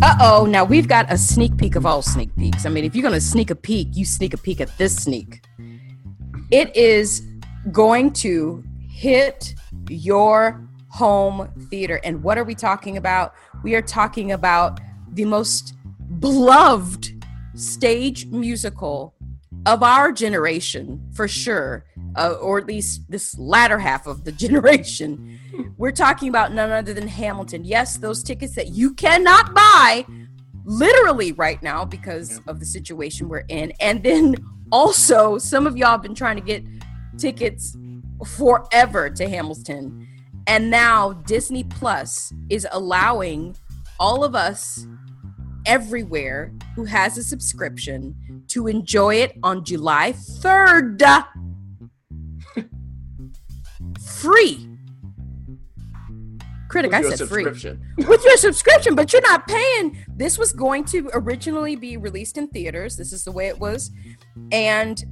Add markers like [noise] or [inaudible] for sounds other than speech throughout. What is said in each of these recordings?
Uh oh, now we've got a sneak peek of all sneak peeks. I mean, if you're going to sneak a peek, you sneak a peek at this sneak. It is going to hit your home theater. And what are we talking about? We are talking about the most beloved stage musical of our generation, for sure, uh, or at least this latter half of the [laughs] generation. We're talking about none other than Hamilton. Yes, those tickets that you cannot buy literally right now because of the situation we're in. And then also, some of y'all have been trying to get tickets forever to Hamilton. And now Disney Plus is allowing all of us everywhere who has a subscription to enjoy it on July 3rd. [laughs] free. Critic, I said free. With your subscription, but you're not paying. This was going to originally be released in theaters. This is the way it was. And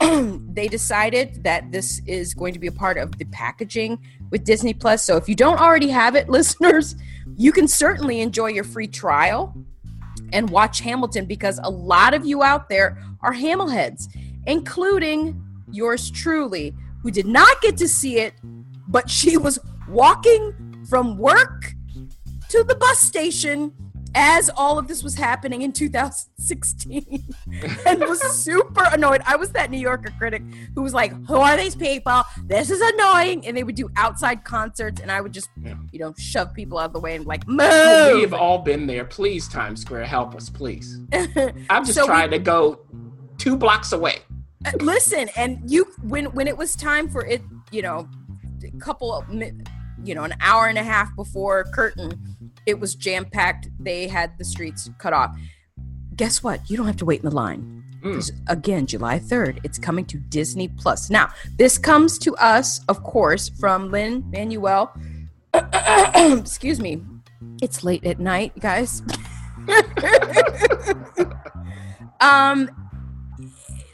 [clears throat] they decided that this is going to be a part of the packaging with Disney Plus. So if you don't already have it, [laughs] listeners, you can certainly enjoy your free trial and watch Hamilton because a lot of you out there are Hamilheads, including yours truly, who did not get to see it, but she was walking from work to the bus station as all of this was happening in 2016 [laughs] and was super annoyed. I was that New Yorker critic who was like, Who are these people? This is annoying. And they would do outside concerts, and I would just, yeah. you know, shove people out of the way and like, Move. We've all been there. Please, Times Square, help us, please. [laughs] I'm just so trying we, to go two blocks away. Uh, listen, and you, when when it was time for it, you know, a couple of, you know, an hour and a half before curtain it was jam packed. They had the streets cut off. Guess what? You don't have to wait in the line. Mm. Again, July 3rd, it's coming to Disney Plus. Now, this comes to us, of course, from Lin Manuel. [coughs] Excuse me. It's late at night, guys. [laughs] um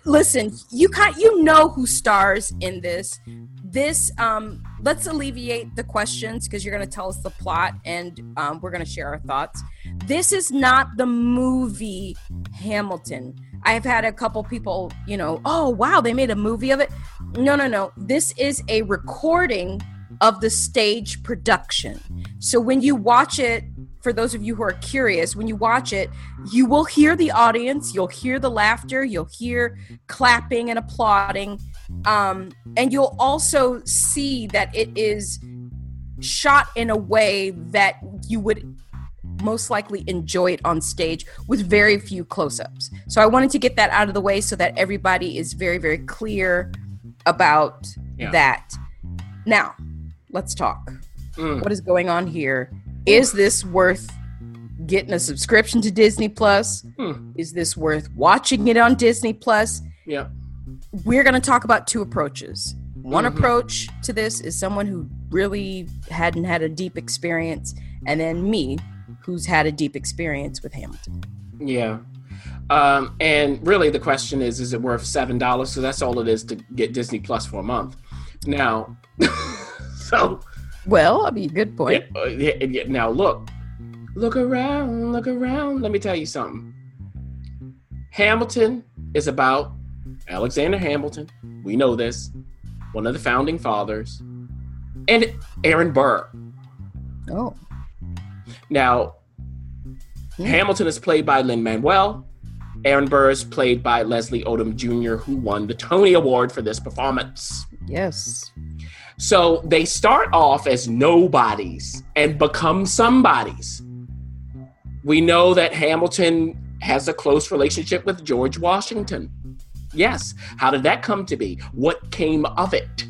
listen, you can you know who stars in this. This um let's alleviate the questions because you're going to tell us the plot and um, we're going to share our thoughts. This is not the movie Hamilton. I've had a couple people, you know, oh, wow, they made a movie of it. No, no, no. This is a recording of the stage production. So when you watch it, for those of you who are curious, when you watch it, you will hear the audience, you'll hear the laughter, you'll hear clapping and applauding um, and you'll also see that it is shot in a way that you would most likely enjoy it on stage with very few close-ups. So I wanted to get that out of the way so that everybody is very very clear about yeah. that. Now, let's talk. Mm. What is going on here? Is this worth getting a subscription to Disney Plus? Mm. Is this worth watching it on Disney Plus? Yeah we're going to talk about two approaches. One mm-hmm. approach to this is someone who really hadn't had a deep experience, and then me, who's had a deep experience with Hamilton. Yeah. Um, and really, the question is: Is it worth seven dollars? So that's all it is to get Disney Plus for a month. Now, [laughs] so Well, I mean, good point. yeah, uh, yeah, yeah, now look, look around, look around. Let me tell you something. Hamilton is about Alexander Hamilton. We know this, one of the founding fathers, and Aaron Burr. Oh, Now, Hmm. Hamilton is played by Lin Manuel. Aaron Burr is played by Leslie Odom Jr., who won the Tony Award for this performance. yes. So they start off as nobodies and become somebodies. We know that Hamilton has a close relationship with George Washington. Yes. How did that come to be? What came of it?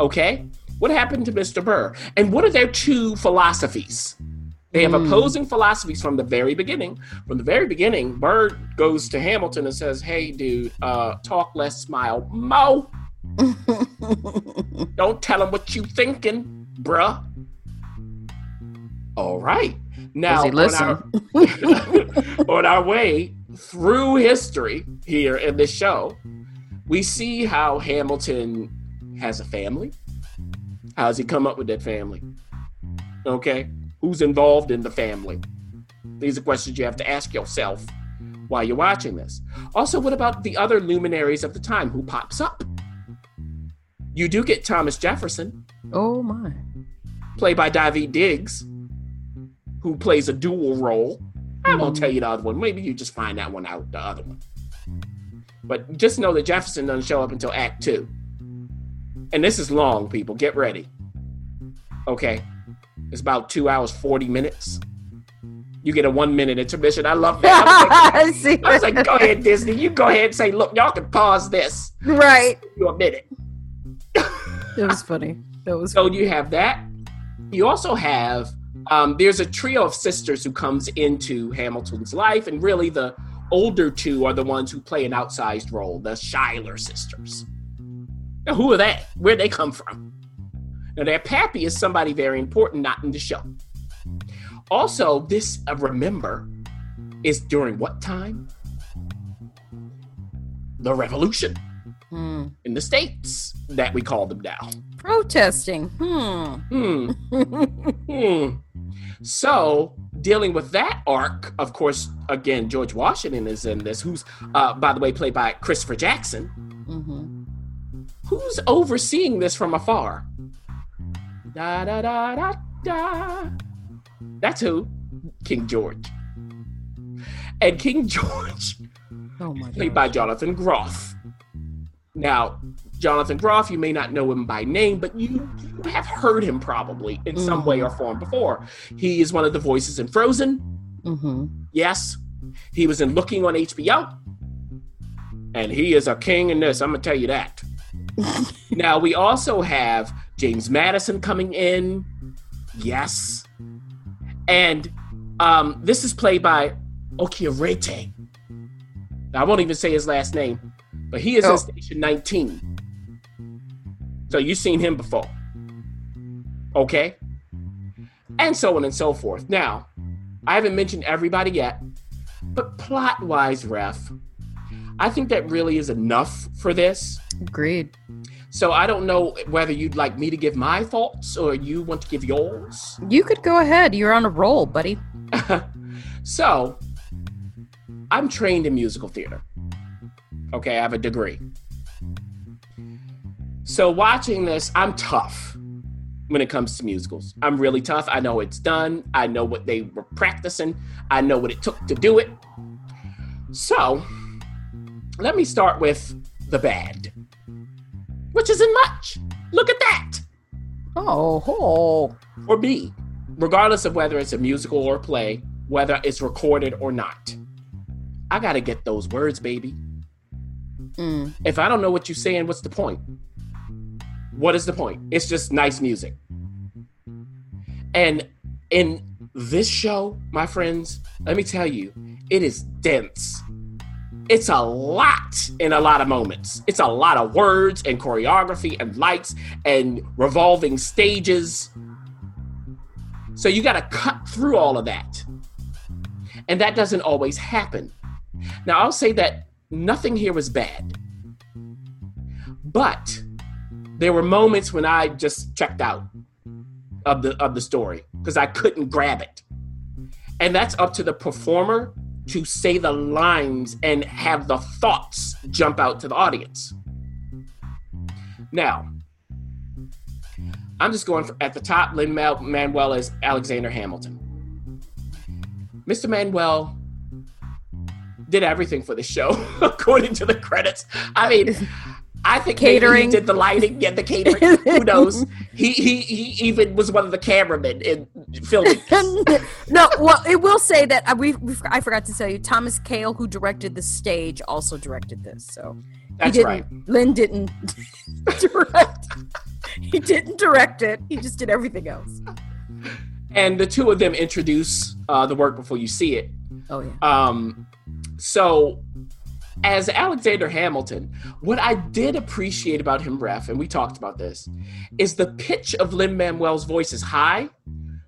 Okay. What happened to Mr. Burr? And what are their two philosophies? They have Hmm. opposing philosophies from the very beginning. From the very beginning, Burr goes to Hamilton and says, Hey, dude, uh, talk less, smile. Mo, [laughs] don't tell him what you thinking, bruh. All right. Now, on listen? our, [laughs] on our way through history here in this show, we see how Hamilton has a family. How's he come up with that family? Okay. Who's involved in the family? These are questions you have to ask yourself while you're watching this. Also, what about the other luminaries of the time? Who pops up? You do get Thomas Jefferson, oh my. played by Daveed Diggs, who plays a dual role. I won't tell you the other one. Maybe you just find that one out, the other one. But just know that Jefferson doesn't show up until Act Two. And this is long, people. Get ready. Okay. It's about two hours, 40 minutes. You get a one minute intermission. I love that. I was like, [laughs] See, I was like, go ahead, Disney. You go ahead and say, look, y'all can pause this. right. Give you a minute. It was funny. That was So you have that. You also have um, there's a trio of sisters who comes into Hamilton's life, and really the older two are the ones who play an outsized role, the Schuyler sisters. Now, who are they? Where'd they come from? Now, their pappy is somebody very important, not in the show. Also, this uh, remember is during what time? The Revolution In the states that we call them now. protesting. Hmm. Hmm. Hmm. So, dealing with that arc, of course, again, George Washington is in this, who's, uh, by the way, played by Christopher Jackson, hmm who's overseeing this from afar. Da da da da da. That's who? King George. And King George, Oh my played by Jonathan Groff. Now, Jonathan Groff, you may not know him by name, but you, you have heard him probably in some way or form before. He is one of the voices in Frozen. hmm Yes. He was in Looking on HBO. And he is a king in this. I'm going to tell you that. [laughs] now, we also have James Madison coming in. Yes. And um, this is played by Okieriete. I won't even say his last name, but he is Oh. in Station 19. So you've seen him before. Okay? And so on and so forth. Now, I haven't mentioned everybody yet, but plot wise, ref, I think that really is enough for this. Agreed. So I don't know whether you'd like me to give my thoughts or you want to give yours. You could go ahead. You're on a roll, buddy. [laughs] so I'm trained in musical theater. Okay, I have a degree. So watching this, I'm tough when it comes to musicals. I'm really tough. I know it's done. I know what they were practicing. I know what it took to do it. So let me start with the bad, which isn't much. Look at that Oh, oh. or B, regardless of whether it's a musical or play, whether it's recorded or not. I gotta get those words, baby. Mm. If I don't know what you're saying, what's the point? What is the point? It's just nice music. And in this show, my friends, let me tell you, it is dense. It's a lot in a lot of moments. It's a lot of words and choreography and lights and revolving stages. So you got to cut through all of that. And that doesn't always happen. Now, I'll say that nothing here was bad, but there were moments when I just checked out of the of the story because I couldn't grab it, and that's up to the performer to say the lines and have the thoughts jump out to the audience. Now, I'm just going for, at the top. Lin Manuel is Alexander Hamilton. Mr. Manuel did everything for the show, [laughs] according to the credits. I mean, I think catering he did the lighting, yeah, the catering. Who knows? [laughs] He, he he even was one of the cameramen in filming. [laughs] no, well, it will say that uh, we, we I forgot to tell you, Thomas Kail, who directed the stage, also directed this. So that's right. Lin didn't direct. he didn't direct it. He just did everything else. And the two of them introduce uh, the work before you see it. Oh yeah. Um, so as Alexander Hamilton, what I did appreciate about him, ref, and we talked about this, is the pitch of Lin Manuel's voice is high.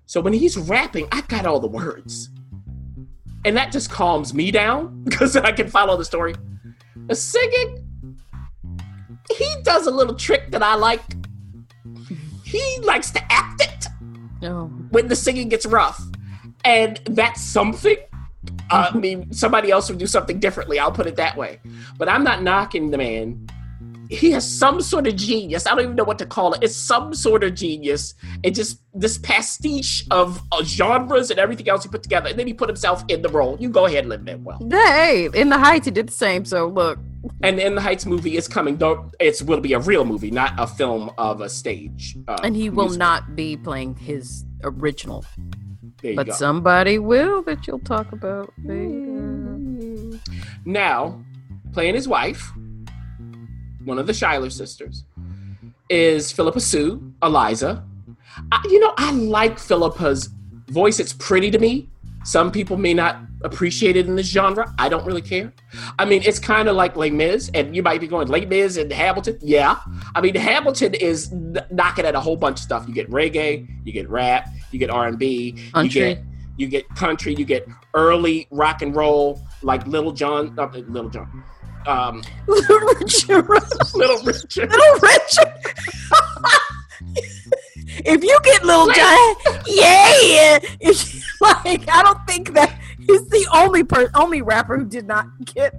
So when he's rapping, I got all the words. And that just calms me down [laughs] because I can follow the story. The singing, he does a little trick that I like. He likes to act it oh. when the singing gets rough. And that's something uh, I mean, somebody else would do something differently. I'll put it that way. But I'm not knocking the man. He has some sort of genius. I don't even know what to call it. It's some sort of genius. It just this pastiche of uh, genres and everything else he put together, and then he put himself in the role. You go ahead and live that well. Hey, in the Heights, he did the same. So look. And in the Heights movie is coming. Though it will be a real movie, not a film of a stage. Uh, and he will musical. not be playing his original but go. somebody will that you'll talk about later. Now, playing his wife, one of the Schuyler sisters, is Phillipa Soo, Eliza. I, you know, I like Phillipa's voice. It's pretty to me. Some people may not appreciate it in this genre. I don't really care. I mean, it's kind of like Les Mis, and you might be going Les Mis and Hamilton. Yeah, I mean, Hamilton is knocking at a whole bunch of stuff. You get reggae, you get rap, you get R and B, you get you get country, you get early rock and roll like Little John, uh, Little John, um, Little Richard, Little Richard, Little [laughs] Richard. if you get Little John, yeah, like I don't think that he's the only per only rapper who did not get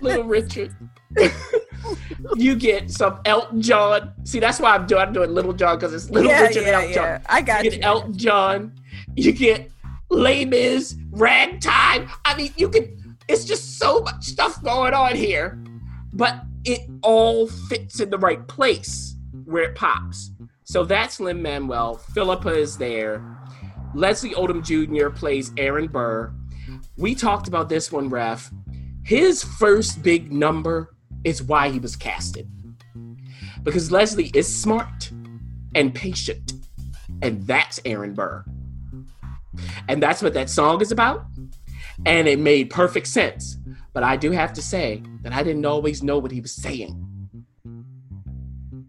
Little Richard. [laughs] [laughs] you get some Elton John. See, that's why I'm doing, I'm doing Little John because it's Little yeah, Richard yeah, and Elton yeah. John. I got you. Get Elton John. You get Les Mis, Ragtime. I mean, you can. It's just so much stuff going on here, but it all fits in the right place where it pops. So that's Lin Manuel. Phillipa is there. Leslie Odom Jr. plays Aaron Burr. We talked about this one, Ref. His first big number is why he was casted. Because Leslie is smart and patient, and that's Aaron Burr. And that's what that song is about. And it made perfect sense. But I do have to say that I didn't always know what he was saying.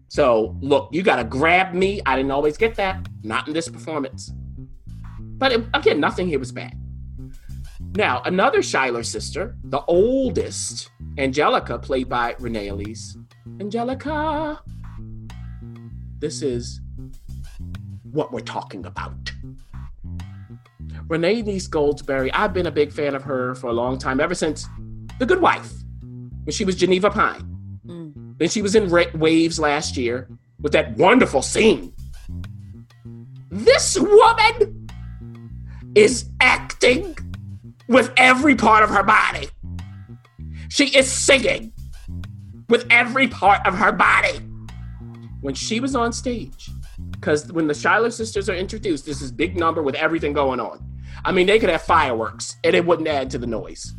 So, look, you got to grab me. I didn't always get that. Not in this performance. But it, again, nothing here was bad. Now, another Schuyler sister, the oldest, Angelica, played by Renee Elise. Angelica. This is what we're talking about. Renee Elise Goldsberry, I've been a big fan of her for a long time, ever since The Good Wife, when she was Geneva Pine. Mm. Then she was in Ra- Waves last year with that wonderful scene. This woman is acting with every part of her body. She is singing with every part of her body. When she was on stage, because when the Shiloh sisters are introduced, this is big number with everything going on. I mean, they could have fireworks and it wouldn't add to the noise.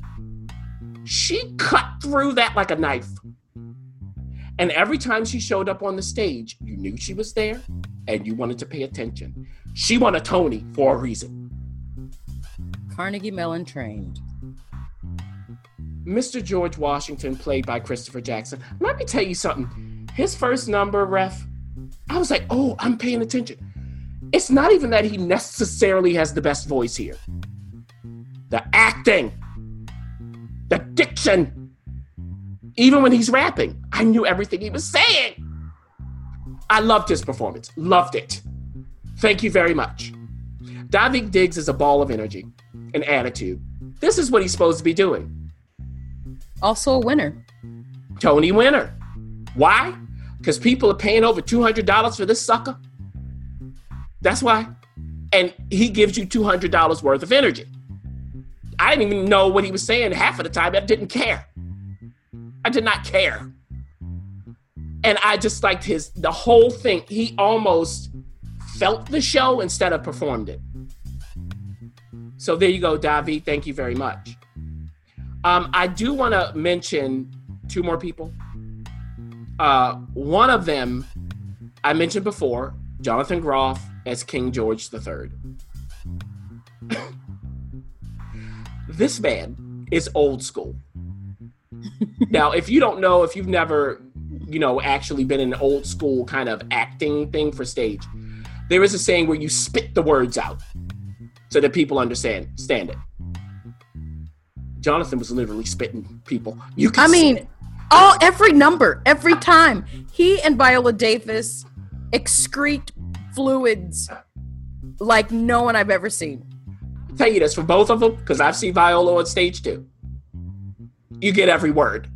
She cut through that like a knife. And every time she showed up on the stage, you knew she was there and you wanted to pay attention. She won a Tony for a reason. Carnegie Mellon trained. Mr. George Washington, played by Christopher Jackson. Let me tell you something. His first number, ref, I was like, oh, I'm paying attention. It's not even that he necessarily has the best voice here. The acting. the diction. Even when he's rapping, I knew everything he was saying. I loved his performance. Loved it. Thank you very much. Daveed Diggs is a ball of energy and attitude. This is what he's supposed to be doing. Also a winner. Tony winner. Why? Because people are paying over $200 for this sucker. That's why. And he gives you $200 worth of energy. I didn't even know what he was saying half of the time. I didn't care. I did not care. And I just liked his, the whole thing. He almost felt the show instead of performed it. So there you go, Daveed. Thank you very much. Um, I do want to mention two more people. Uh, one of them I mentioned before, Jonathan Groff as King George III. [laughs] this man is old school. [laughs] now, if you don't know, if you've never, you know, actually been in an old school kind of acting thing for stage, there is a saying where you spit the words out so that people understand stand it. Jonathan was literally spitting people. You can I mean, all every number, every time. He and Viola Davis excrete fluids like no one I've ever seen. I'll tell you this for both of them because I've seen Viola on stage too. You get every word.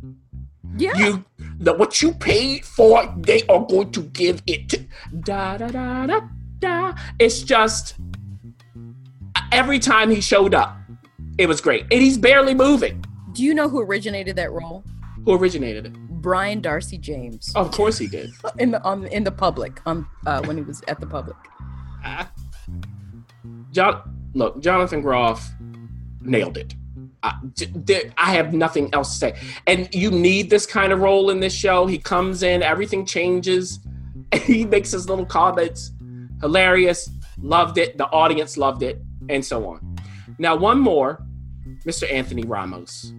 Yeah. You the what you paid for, they are going to give it to da da da da da. It's just every time he showed up, it was great. And he's barely moving. Do you know who originated that role? Who originated it? Brian Darcy James. Of course he did. [laughs] In the on in the public, um, uh, when he was at the public. John, look, Jonathan Groff nailed it. I have nothing else to say. And you need this kind of role in this show. He comes in, everything changes, [laughs] he makes his little comments. Hilarious. Loved it. The audience loved it, and so on. Now, one more, Mr. Anthony Ramos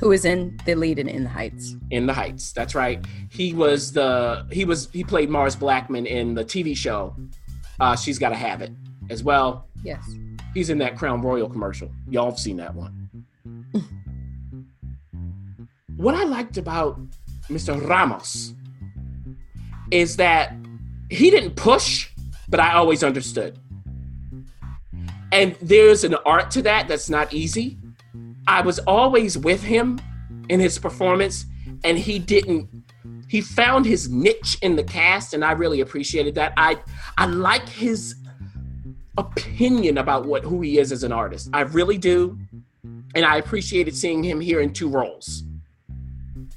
Who is in the lead in In the Heights? in the Heights. That's right. He was the he was he played Mars Blackmon in the TV show. Uh, She's got to have it as well. Yes. He's in that Crown Royal commercial. Y'all have seen that one. [laughs] what I liked about Mr. Ramos is that he didn't push, but I always understood. And there's an art to that that's not easy. I was always with him in his performance, and he didn't. He found his niche in the cast, and I really appreciated that. I I like his opinion about what who he is as an artist. I really do. And I appreciated seeing him here in two roles.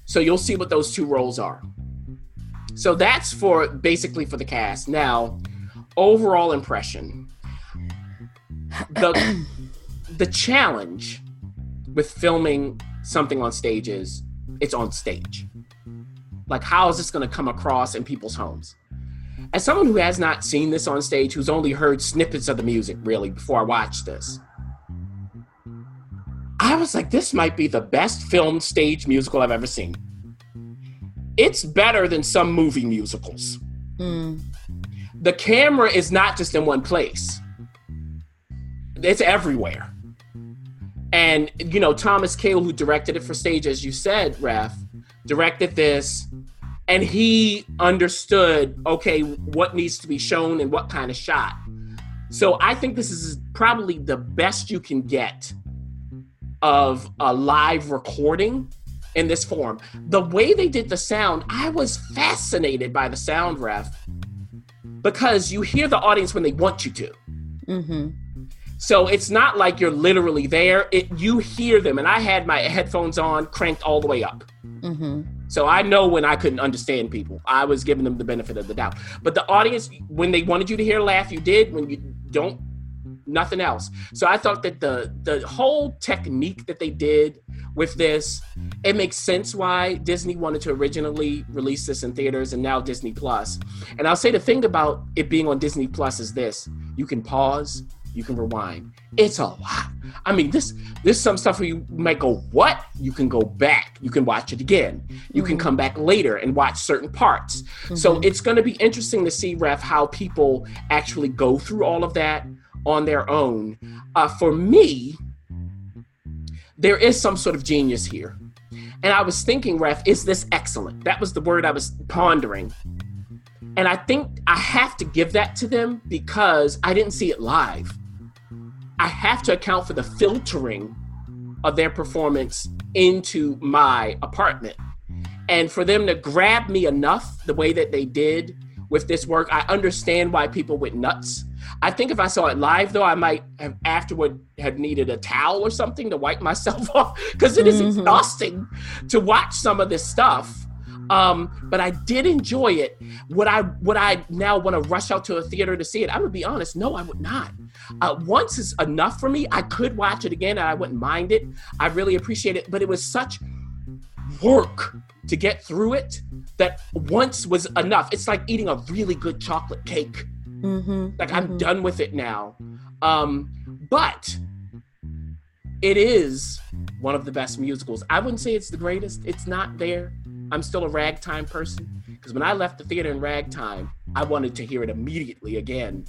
So you'll see what those two roles are. So that's for basically for the cast. Now, overall impression. The the challenge with filming something on stage is it's on stage. Like how is this going to come across in people's homes? as someone who has not seen this on stage, who's only heard snippets of the music really before I watched this, I was like, this might be the best film stage musical I've ever seen. It's better than some movie musicals. Mm. The camera is not just in one place, it's everywhere. And, you know, Thomas Kail, who directed it for stage, as you said, Raf, directed this and he understood okay what needs to be shown and what kind of shot so i think this is probably the best you can get of a live recording in this form the way they did the sound i was fascinated by the sound ref because you hear the audience when they want you to Mm-hmm. So it's not like you're literally there it you hear them and i had my headphones on cranked all the way up Mm-hmm. so I know when I couldn't understand people, I was giving them the benefit of the doubt. But the audience, when they wanted you to hear laugh, you did. When you don't, nothing else. So I thought that the the whole technique that they did with this, it makes sense why Disney wanted to originally release this in theaters and now Disney Plus. And I'll say the thing about it being on Disney Plus is this: you can pause, you can rewind. Mm-hmm. It's a lot. I mean, this there's some stuff where you might go, "What?" You can go back. You can watch it again. You can mm-hmm. come back later and watch certain parts. So mm-hmm. it's going to be interesting to see, Ref, how people actually go through all of that on their own. Uh, for me, there is some sort of genius here. And I was thinking, Ref, is this excellent? That was the word I was pondering. And I think I have to give that to them because I didn't see it live. I have to account for the filtering of their performance into my apartment. And for them to grab me enough the way that they did with this work, I understand why people went nuts. I think if I saw it live, though, I might have afterward have needed a towel or something to wipe [laughs] myself off because it is mm-hmm. exhausting to watch some of this stuff. Um, but I did enjoy it. Would I would I now want to rush out to a theater to see it? I'm gonna be honest, no, I would not. Uh, once is enough for me. I could watch it again and I wouldn't mind it. I really appreciate it, but it was such work to get through it that once was enough. It's like eating a really good chocolate cake. Mm-hmm, like I'm mm-hmm. done with it now. Um, but it is one of the best musicals. I wouldn't say it's the greatest. It's not there. I'm still a ragtime person because when I left the theater in ragtime, I wanted to hear it immediately again.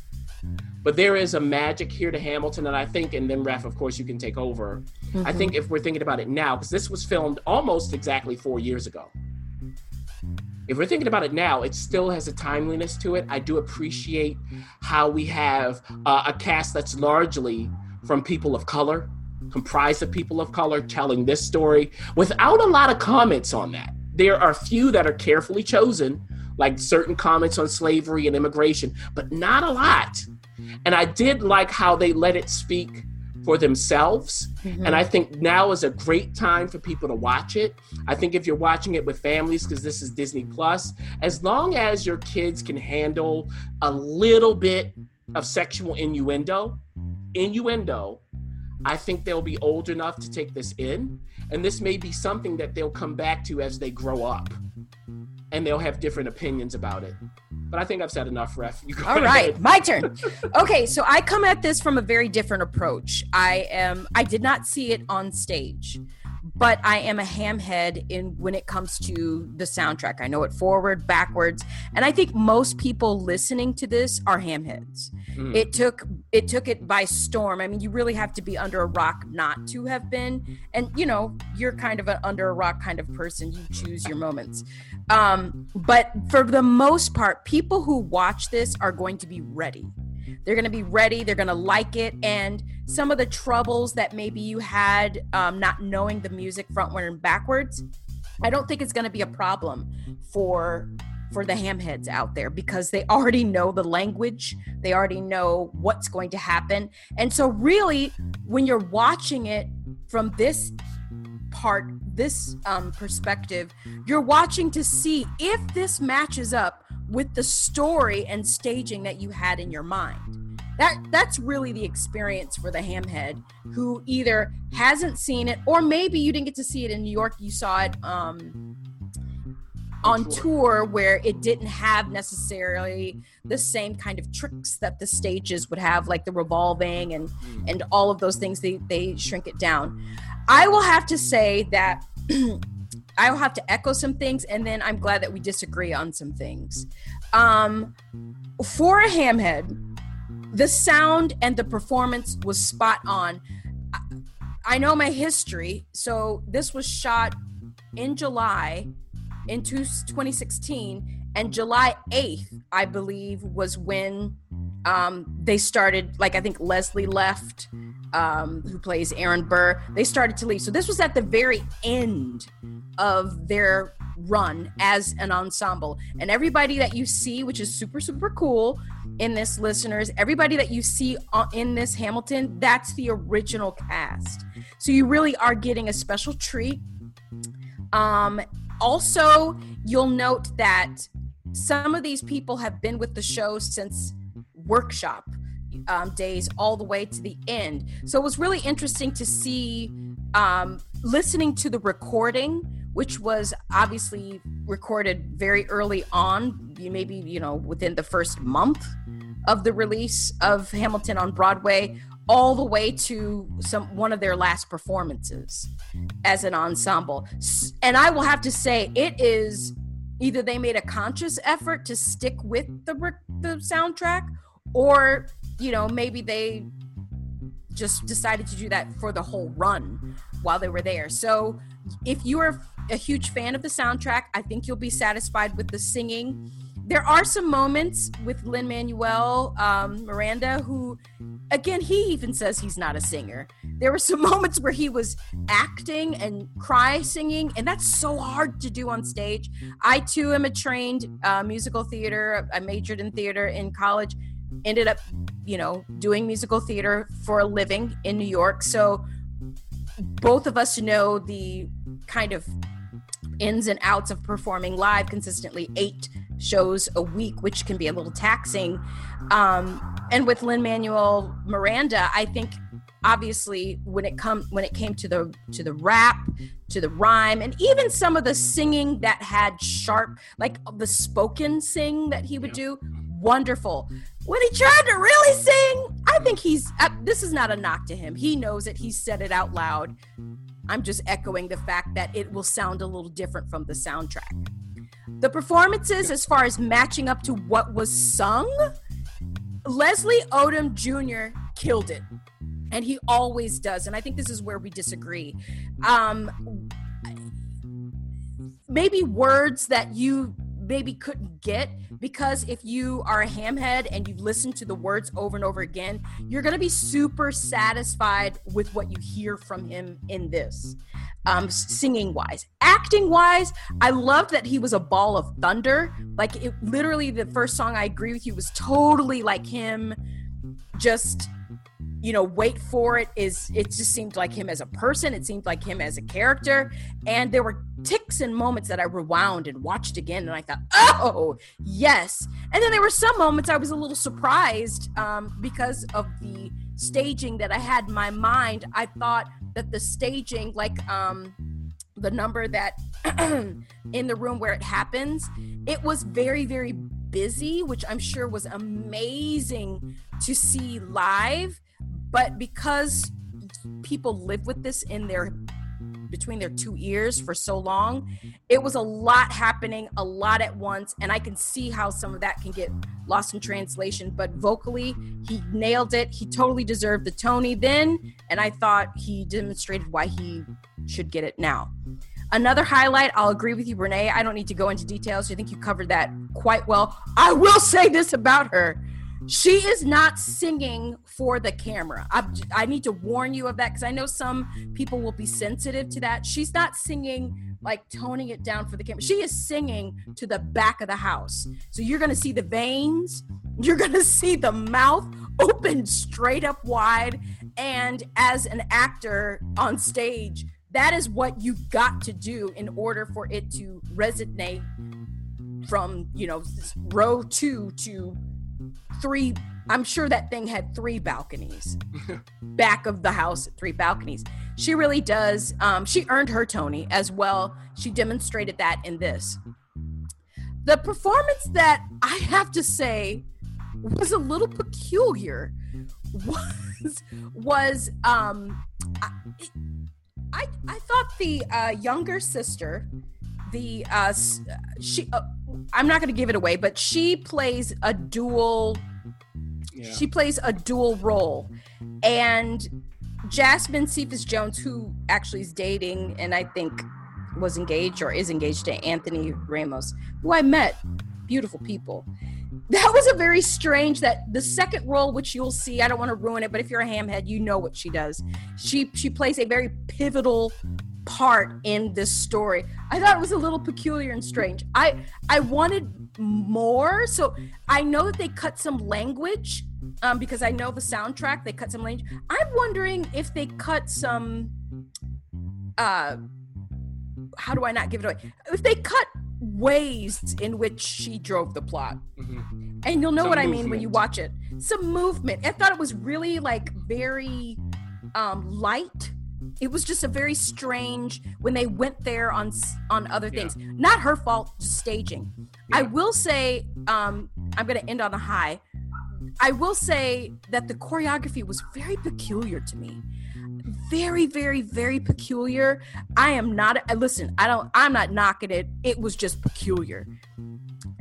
But there is a magic here to Hamilton, and I think, and then Ref, of course, you can take over. Mm-hmm. I think if we're thinking about it now, because this was filmed almost exactly four years ago. If we're thinking about it now, it still has a timeliness to it. I do appreciate how we have uh, a cast that's largely from people of color, comprised of people of color, telling this story without a lot of comments on that. There are few that are carefully chosen, like certain comments on slavery and immigration, but not a lot. And I did like how they let it speak for themselves. Mm-hmm. And I think now is a great time for people to watch it. I think if you're watching it with families, because this is Disney Plus, as long as your kids can handle a little bit of sexual innuendo, innuendo, I think they'll be old enough to take this in. And this may be something that they'll come back to as they grow up and they'll have different opinions about it. But I think I've said enough, Ref. All right, my turn. [laughs] Okay, so I come at this from a very different approach. I am I did not see it on stage but I am a hamhead in when it comes to the soundtrack. I know it forward, backwards, and I think most people listening to this are hamheads. Mm. It took it took it by storm. I mean, you really have to be under a rock not to have been, and you know, you're kind of an under a rock kind of person. You choose your moments. Um, but for the most part, people who watch this are going to be ready they're going to be ready. They're going to like it. And some of the troubles that maybe you had um, not knowing the music frontward and backwards, I don't think it's going to be a problem for for the hamheads out there because they already know the language they already know what's going to happen and so really when you're watching it from this part this um, perspective you're watching to see if this matches up with the story and staging that you had in your mind. That that's really the experience for the hamhead who either hasn't seen it or maybe you didn't get to see it in New York. You saw it um, on tour where it didn't have necessarily the same kind of tricks that the stages would have, like the revolving and mm. and all of those things. They they shrink it down. I will have to say that. [clears throat] I will have to echo some things, and then I'm glad that we disagree on some things. Um, for a hamhead, the sound and the performance was spot on. I know my history, so this was shot in July in 2016, and July 8th, I believe, was when um, they started. Like I think Leslie left um, who plays Aaron Burr, they started to leave. So this was at the very end of their run as an ensemble. And everybody that you see, which is super, super cool in this, listeners, everybody that you see in this Hamilton, that's the original cast. So you really are getting a special treat. Um, also, you'll note that some of these people have been with the show since workshop um, days all the way to the end. So it was really interesting to see, um, listening to the recording, which was obviously recorded very early on, maybe, you know, within the first month of the release of Hamilton on Broadway, all the way to some one of their last performances as an ensemble. And I will have to say, it is either they made a conscious effort to stick with the the soundtrack or you know maybe they just decided to do that for the whole run while they were there. So if you are a huge fan of the soundtrack, I think you'll be satisfied with the singing. There are some moments with Lin Manuel um, Miranda who, again, he even says he's not a singer. There were some [laughs] moments where he was acting and cry singing, and that's so hard to do on stage. I too am a trained uh, musical theater. I majored in theater in college, ended up, you know, doing musical theater for a living in New York. So both of us know the kind of ins and outs of performing live consistently eight shows a week, which can be a little taxing. Um, and with Lin Manuel Miranda, I think obviously when it come when it came to the to the rap to the rhyme and even some of the singing that had sharp like the spoken sing that he would do wonderful. When he tried to really sing i think he's uh, this is not a knock to him. He knows it. He said it out loud. I'm just echoing the fact that it will sound a little different from the soundtrack the performances as far as matching up to what was sung leslie odom jr killed it. And he always does and i think this is where we disagree. Um maybe words that you maybe couldn't get because if you are a hamhead and you listen to the words over and over again you're going to be super satisfied with what you hear from him in this um singing wise. Acting wise i loved that he was a ball of thunder. Like it literally the first song i agree with you was totally like him just you know wait for it is it just seemed like him as a person it seemed like him as a character and there were ticks and moments that i rewound and watched again and i thought oh yes. And then there were some moments i was a little surprised um, because of the staging that i had in my mind. I thought that the staging like um, the number that [clears throat] in the room where it happens it was very very busy which i'm sure was amazing to see live but because people live with this in their between their two ears for so long it was a lot happening a lot at once and i can see how some of that can get lost in translation but vocally he nailed it he totally deserved the tony then and i thought he demonstrated why he should get it now Another highlight, I'll agree with you, Renee. I don't need to go into details. I think you covered that quite well. I will say this about her. She is not singing for the camera. I, I need to warn you of that because I know some people will be sensitive to that. She's not singing like toning it down for the camera. She is singing to the back of the house. So you're going to see the veins, you're going [laughs] to see the mouth open straight up wide. And as an actor on stage, that is what you got to do in order for it to resonate from you know row two to three i'm sure that thing had three balconies. [laughs] Back of the house three balconies. She really does um, she earned her tony as well. She demonstrated that in this. The performance that i have to say was a little peculiar was was um I, I, I thought the uh, younger sister, the uh, she, uh, I'm not going to give it away, but she plays a dual. Yeah. She plays a dual role, and Jasmine Cephas Jones, who actually is dating and I think was engaged or is engaged to Anthony Ramos, who I met, beautiful people that was a very strange that the second role which you'll see i don't want to ruin it but if you're a hamhead you know what she does she she plays a very pivotal part in this story i thought it was a little peculiar and strange i i wanted more so i know that they cut some language um, because i know the soundtrack they cut some language i'm wondering if they cut some uh how do i not give it away if they cut ways in which she drove the plot. Mm-hmm. And you'll know Some what movement. I mean when you watch it. Some movement. I thought it was really like very um light. It was just a very strange when they went there on on other things. Yeah. Not her fault, staging. Yeah. I will say um I'm going to end on a high. I will say that the choreography was very peculiar to me very, very, very peculiar. I am not, listen, I don't, I'm not knocking it. It was just peculiar.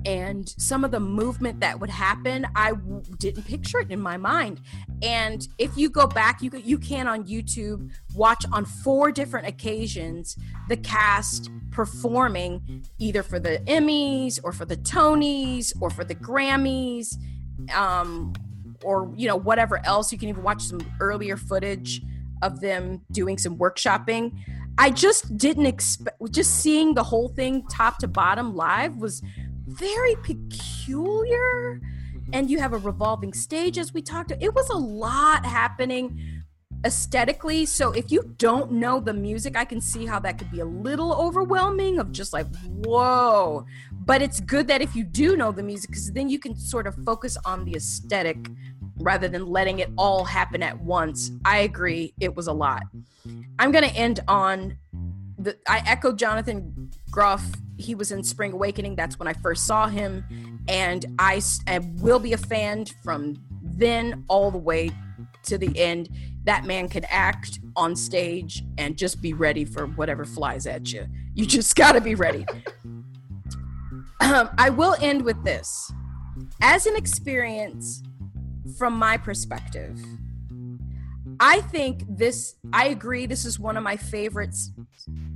And some of the movement that would happen i w- didn't picture it in my mind. And if you go back you, you can on youtube watch on four different occasions the cast performing either for the emmys or for the tonys or for the grammys um, or you know whatever else. You can even watch some earlier footage of them doing some workshopping. I just didn't expect just seeing the whole thing top to bottom live was very peculiar mm-hmm. and you have a revolving stage as we talked it was a lot happening aesthetically so if you don't know the music i can see how that could be a little overwhelming of just like whoa. But it's good that if you do know the music because then you can sort of focus on the aesthetic rather than letting it all happen at once. I agree it was a lot. I'm going to end on the i echo jonathan groff he was in spring awakening that's when i first saw him and i, I will be a fan from then all the way to the end that man can act on stage and just be ready for whatever flies at you. You just got to be ready. um, I will end with this. As an experience from my perspective, I think this, I agree, this is one of my favorites,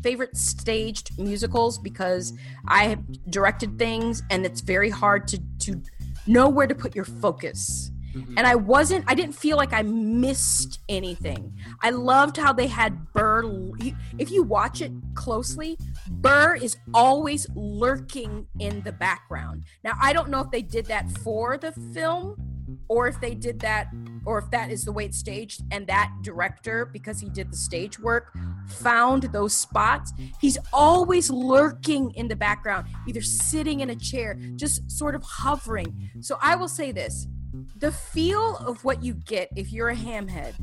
favorite staged musicals because I have directed things and it's very hard to, to know where to put your focus Mm-hmm. And I wasn't, I didn't feel like I missed anything. I loved how they had Burr. If you watch it closely, Burr is always lurking in the background. Now, I don't know if they did that for the film or if they did that or if that is the way it's staged and that director because he did the stage work found those spots he's always lurking in the background either sitting in a chair just sort of hovering. So i will say this the feel of what you get if you're a hamhead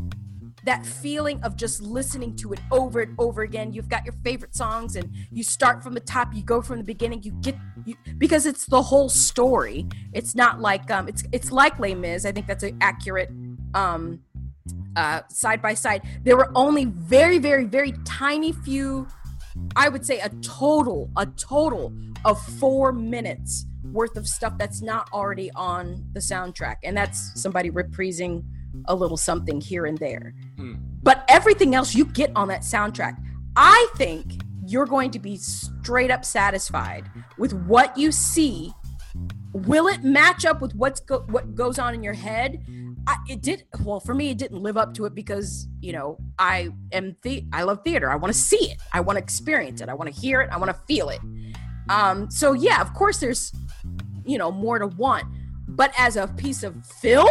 that feeling of just listening to it over and over again you've got your favorite songs and you start from the top you go from the beginning you get you, because it's the whole story it's not like um it's it's like Les Mis I think that's an accurate um uh side by side there were only very very very tiny few I would say a total a total of 4 minutes worth of stuff that's not already on the soundtrack. And that's somebody reprising a little something here and there. Hmm. But everything else you get on that soundtrack, I think you're going to be straight up satisfied with what you see. Will it match up with what's go- what goes on in your head? I, it did well for me. It didn't live up to it because you know I am the I love theater. I want to see it. I want to experience it. I want to hear it. I want to feel it. Um, so yeah, of course, there's you know more to want but as a piece of film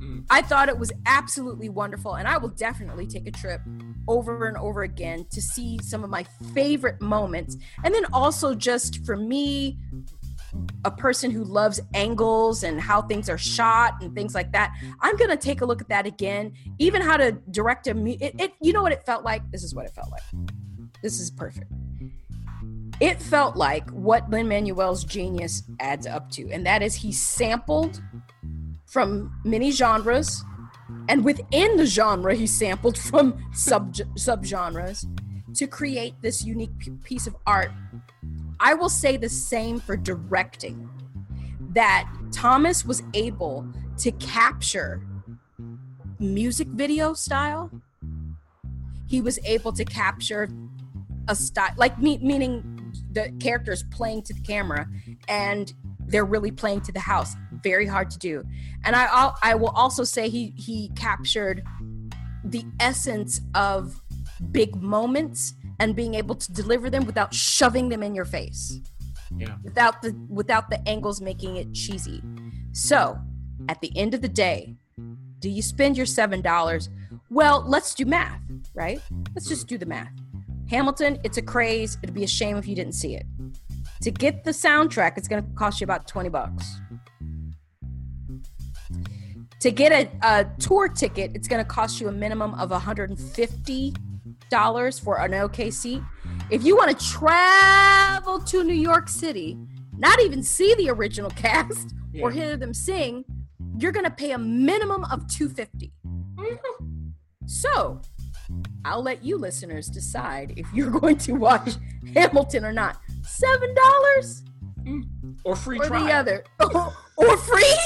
mm. i thought it was absolutely wonderful and i will definitely take a trip over and over again to see some of my favorite moments. And then also just for me a person who loves angles and how things are shot and things like that i'm gonna take a look at that again. Even how to direct a it, it you know what it felt like? This is what it felt like. This is perfect. It felt like what Lin Manuel's genius adds up to, and that is he sampled from many genres, and within the genre, he sampled from sub subgenres to create this unique piece of art. I will say the same for directing. That Thomas was able to capture music video style. He was able to capture a style, like me, meaning the characters playing to the camera and they're really playing to the house very hard to do. And i i will also say he he captured the essence of big moments and being able to deliver them without shoving them in your face. Yeah. Without the without the angles making it cheesy. So at the end of the day do you spend your seven dollars? Well let's do math right? Let's just do the math. Hamilton, it's a craze. It'd be a shame if you didn't see it. To get the soundtrack, it's going to cost you about 20 bucks. To get a, a tour ticket, it's going to cost you a minimum of $150 for an OK seat. If you want to travel to New York City, not even see the original [laughs] cast yeah. or hear them sing, you're going to pay a minimum of 250. Mm-hmm. So, I'll let you listeners decide if you're [laughs] going to watch Hamilton or not. Seven dollars? Mm. or free or trial. the other, [laughs] or free,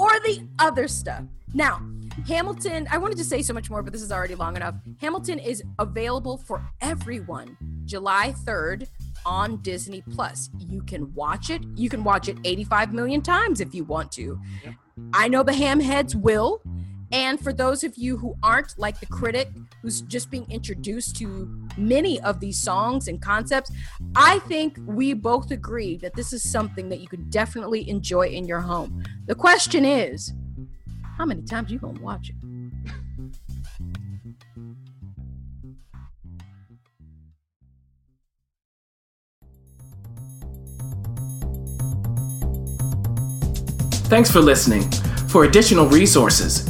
or the other stuff. Now, Hamilton, I wanted to say so much more, but this is already long enough. Hamilton is available for everyone July 3rd on Disney Plus. You can watch it. You can watch it 85 million times if you want to. I know the hamheads will. And for those of you who aren't like the critic who's just being introduced to many of these songs and concepts, I think we both agree that this is something that you can definitely enjoy in your home. The question is, how many times you gonna watch it? Thanks for listening. For additional resources,